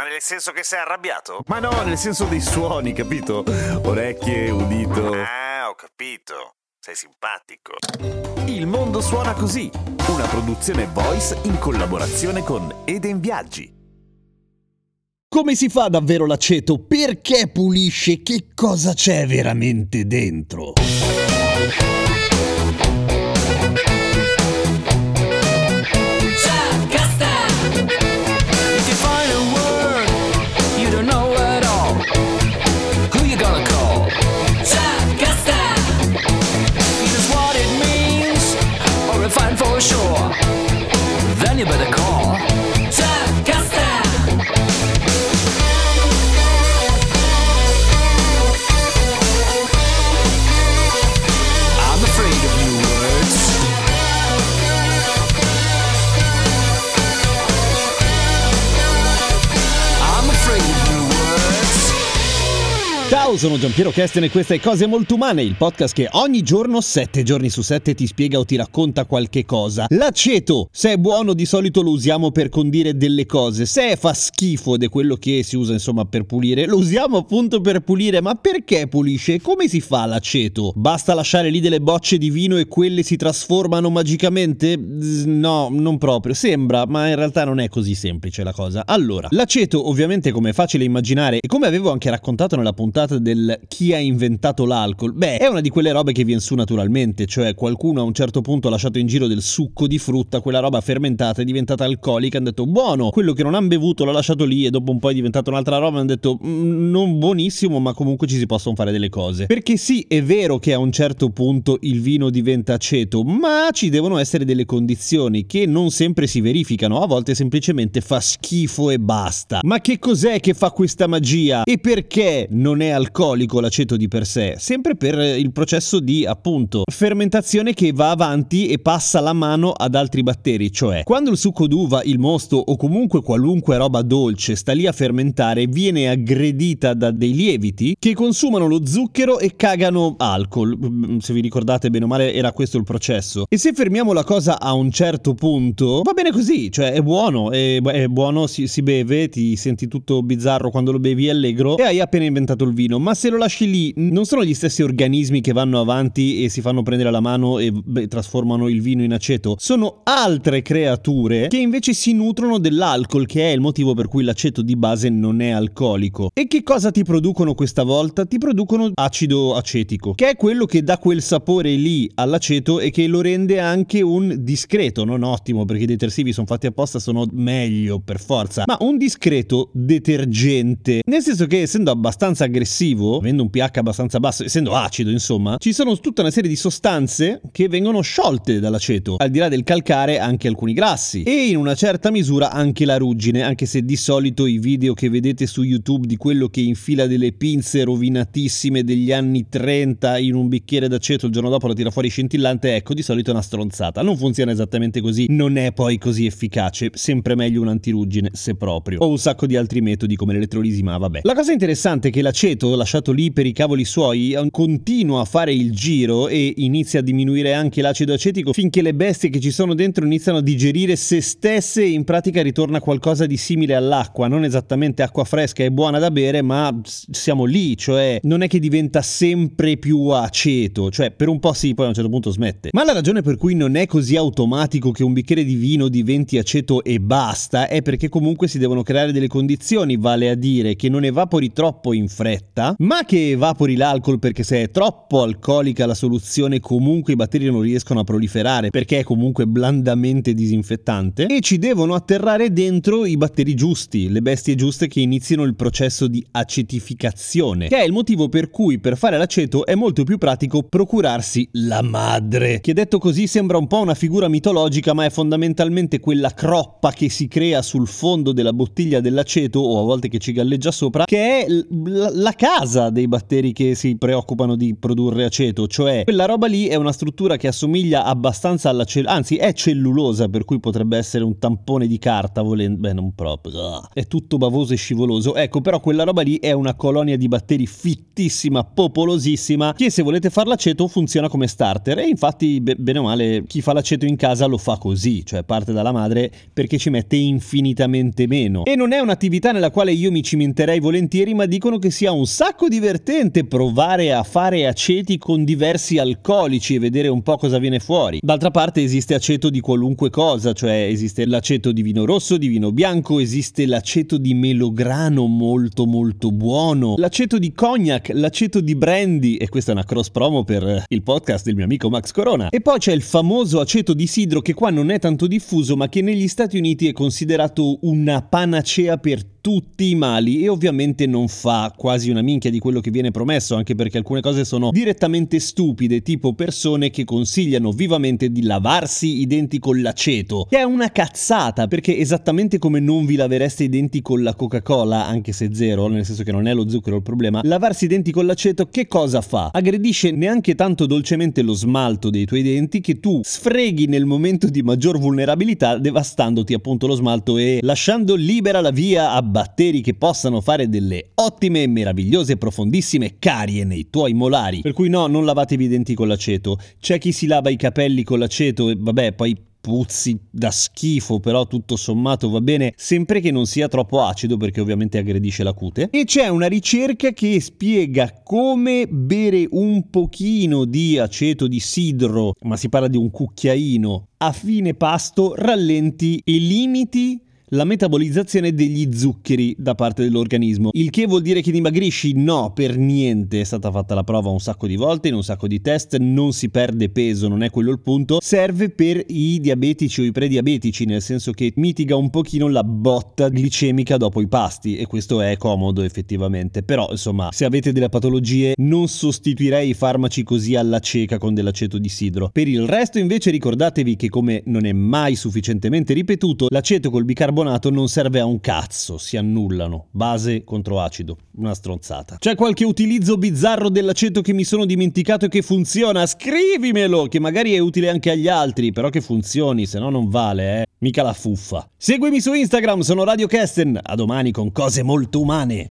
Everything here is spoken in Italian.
Ma nel senso che sei arrabbiato? Ma no, nel senso dei suoni, capito? Orecchie, udito. Ah, ho capito. Sei simpatico. Il mondo suona così, una produzione voice in collaborazione con Eden Viaggi. Come si fa davvero l'aceto? Perché pulisce? Che cosa c'è veramente dentro? Ciao, sono Giampiero Kesten e questa è Cose Molto Umane, il podcast che ogni giorno, 7 giorni su 7, ti spiega o ti racconta qualche cosa. L'aceto, se è buono di solito lo usiamo per condire delle cose, se fa schifo ed è quello che si usa insomma per pulire, lo usiamo appunto per pulire, ma perché pulisce? Come si fa l'aceto? Basta lasciare lì delle bocce di vino e quelle si trasformano magicamente? No, non proprio, sembra, ma in realtà non è così semplice la cosa. Allora, l'aceto ovviamente come è facile immaginare e come avevo anche raccontato nella puntata del chi ha inventato l'alcol, beh, è una di quelle robe che viene su naturalmente, cioè qualcuno a un certo punto ha lasciato in giro del succo di frutta, quella roba fermentata è diventata alcolica, hanno detto buono, quello che non hanno bevuto l'ha lasciato lì e dopo un po' è diventata un'altra roba, hanno detto "Mm, non buonissimo, ma comunque ci si possono fare delle cose. Perché sì, è vero che a un certo punto il vino diventa aceto, ma ci devono essere delle condizioni che non sempre si verificano, a volte semplicemente fa schifo e basta. Ma che cos'è che fa questa magia? E perché non è alcolico l'aceto di per sé? Sempre per il processo di, appunto, fermentazione che va avanti e passa la mano ad altri batteri, cioè quando il succo d'uva, il mosto o comunque qualunque roba dolce sta lì a fermentare, viene aggredita da dei lieviti che consumano lo zucchero e cagano alcol. Mm, Se vi ricordate bene o male era questo il processo. E se fermiamo la cosa a un certo punto, va bene così, cioè è buono, è, è buono, si, si beve, ti senti tutto bizzarro quando lo bevi allegro e hai appena inventato il vino, ma se lo lasci lì non sono gli stessi organismi che vanno avanti e si fanno prendere la mano e beh, trasformano il vino in aceto, sono altre creature che invece si nutrono dell'alcol, che è il motivo per cui l'aceto di base non è alcolico. E che cosa ti producono questa volta? Ti producono acido acetico, che è quello che dà quel sapore lì all'aceto e che lo rende anche un discreto, non ottimo perché i detersivi sono fatti apposta, sono meglio per forza, ma un discreto detergente, nel senso che essendo abbastanza aggressivo, avendo un pH abbastanza basso, essendo acido insomma, ci sono tutta una serie di sostanze che vengono sciolte dall'aceto, al di là del calcare anche alcuni grassi e in una certa misura anche la ruggine, anche se di solito i video che vedete su YouTube di quello che infila delle pinze rovinatissime degli anni 30 in un bicchiere d'aceto il giorno dopo lo tira fuori scintillante, ecco di solito è una stronzata. Non funziona esattamente così, non è poi così efficace, sempre meglio un antiruggine se proprio. O un sacco di altri metodi come l'elettrolisi, ma vabbè. La cosa interessante è che l'aceto lasciato lì per i cavoli suoi continua a fare il giro e inizia a diminuire anche l'acido acetico finché le bestie che ci sono dentro iniziano a digerire se stesse e in pratica ritorna qualcosa di simile all'acqua, non esattamente acqua fresca e buona da bere, ma siamo lì, cioè non è che diventa sempre più aceto, cioè per un po' sì, poi a un certo punto smette. Ma la ragione per cui non è così automatico che un bicchiere di vino diventi aceto e basta è perché comunque si devono creare delle condizioni, vale a dire che non evapori troppo in fretta carta, ma che evapori l'alcol perché se è troppo alcolica la soluzione comunque i batteri non riescono a proliferare perché è comunque blandamente disinfettante e ci devono atterrare dentro i batteri giusti, le bestie giuste che iniziano il processo di acetificazione, che è il motivo per cui per fare l'aceto è molto più pratico procurarsi la madre, che detto così sembra un po' una figura mitologica ma è fondamentalmente quella croppa che si crea sul fondo della bottiglia dell'aceto o a volte che ci galleggia sopra, che è l- la casa dei batteri che si preoccupano di produrre aceto, cioè quella roba lì è una struttura che assomiglia abbastanza alla cellulosa, anzi è cellulosa per cui potrebbe essere un tampone di carta volendo, beh non proprio, è tutto bavoso e scivoloso, ecco però quella roba lì è una colonia di batteri fittissima, popolosissima, che se volete fare l'aceto funziona come starter e infatti be- bene o male chi fa l'aceto in casa lo fa così, cioè parte dalla madre perché ci mette infinitamente meno. E non è un'attività nella quale io mi cimenterei volentieri, ma dicono che sia un sacco divertente provare a fare aceti con diversi alcolici e vedere un po' cosa viene fuori. D'altra parte esiste aceto di qualunque cosa, cioè esiste l'aceto di vino rosso, di vino bianco, esiste l'aceto di melograno molto molto buono, l'aceto di cognac, l'aceto di brandy e questa è una cross promo per il podcast del mio amico Max Corona. E poi c'è il famoso aceto di sidro che qua non è tanto diffuso, ma che negli Stati Uniti è considerato una panacea per tutti i mali e ovviamente non fa quasi una minchia di quello che viene promesso, anche perché alcune cose sono direttamente stupide, tipo persone che consigliano vivamente di lavarsi i denti con l'aceto, che è una cazzata, perché esattamente come non vi lavereste i denti con la Coca-Cola, anche se zero, nel senso che non è lo zucchero il problema, lavarsi i denti con l'aceto che cosa fa? Aggredisce neanche tanto dolcemente lo smalto dei tuoi denti che tu sfreghi nel momento di maggior vulnerabilità devastandoti appunto lo smalto e lasciando libera la via a batteri che possano fare delle ottime, meravigliose, profondissime carie nei tuoi molari. Per cui no, non lavatevi i denti con l'aceto. C'è chi si lava i capelli con l'aceto e vabbè, poi puzzi da schifo, però tutto sommato va bene, sempre che non sia troppo acido perché ovviamente aggredisce la cute. E c'è una ricerca che spiega come bere un pochino di aceto di sidro, ma si parla di un cucchiaino, a fine pasto rallenti e limiti la metabolizzazione degli zuccheri da parte dell'organismo. Il che vuol dire che dimagrisci? No, per niente. È stata fatta la prova un sacco di volte, in un sacco di test, non si perde peso, non è quello il punto. Serve per i diabetici o i prediabetici, nel senso che mitiga un pochino la botta glicemica dopo i pasti e questo è comodo effettivamente. Però, insomma, se avete delle patologie non sostituirei i farmaci così alla cieca con dell'aceto di sidro. Per il resto invece ricordatevi che come non è mai sufficientemente ripetuto, l'aceto col bicarbonato non serve a un cazzo, si annullano. Base contro acido, una stronzata. C'è qualche utilizzo bizzarro dell'aceto che mi sono dimenticato e che funziona? Scrivimelo, che magari è utile anche agli altri, però che funzioni, se no non vale, eh. Mica la fuffa. Seguimi su Instagram, sono Radio Kesten. A domani con cose molto umane.